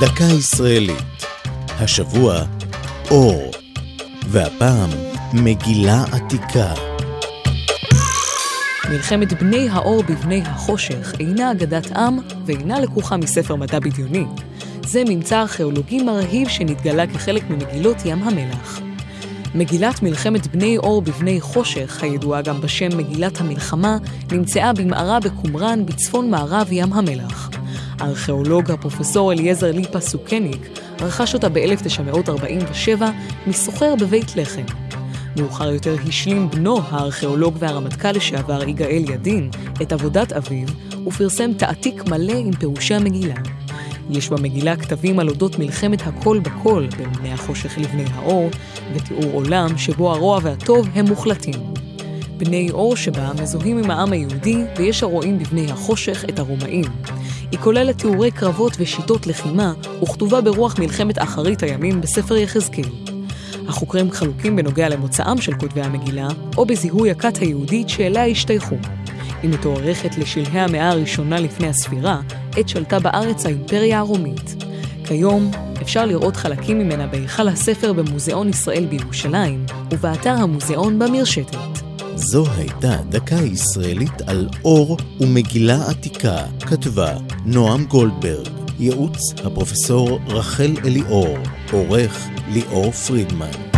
דקה ישראלית. השבוע, אור. והפעם, מגילה עתיקה. מלחמת בני האור בבני החושך אינה אגדת עם ואינה לקוחה מספר מדע בדיוני. זה ממצא ארכיאולוגי מרהיב שנתגלה כחלק ממגילות ים המלח. מגילת מלחמת בני אור בבני חושך, הידועה גם בשם מגילת המלחמה, נמצאה במערה בקומראן בצפון מערב ים המלח. הארכיאולוג הפרופסור אליעזר ליפה סוכניק רכש אותה ב-1947 מסוחר בבית לחם. מאוחר יותר השלים בנו, הארכיאולוג והרמטכ"ל לשעבר יגאל ידין, את עבודת אביו, ופרסם תעתיק מלא עם פירושי המגילה. יש במגילה כתבים על אודות מלחמת הכל בכל בין בני החושך לבני האור, ותיאור עולם שבו הרוע והטוב הם מוחלטים. בני אור שבה מזוהים עם העם היהודי, ויש הרואים בבני החושך את הרומאים. היא כוללת תיאורי קרבות ושיטות לחימה, וכתובה ברוח מלחמת אחרית הימים בספר יחזקאל. החוקרים חלוקים בנוגע למוצאם של כותבי המגילה, או בזיהוי הכת היהודית שאליה השתייכו. היא מתוארכת לשלהי המאה הראשונה לפני הספירה, עת שלטה בארץ האימפריה הרומית. כיום אפשר לראות חלקים ממנה בהיכל הספר במוזיאון ישראל בירושלים, ובאתר המוזיאון במרשתת. זו הייתה דקה ישראלית על אור ומגילה עתיקה, כתבה נועם גולדברג, ייעוץ הפרופסור רחל אליאור, עורך ליאור פרידמן.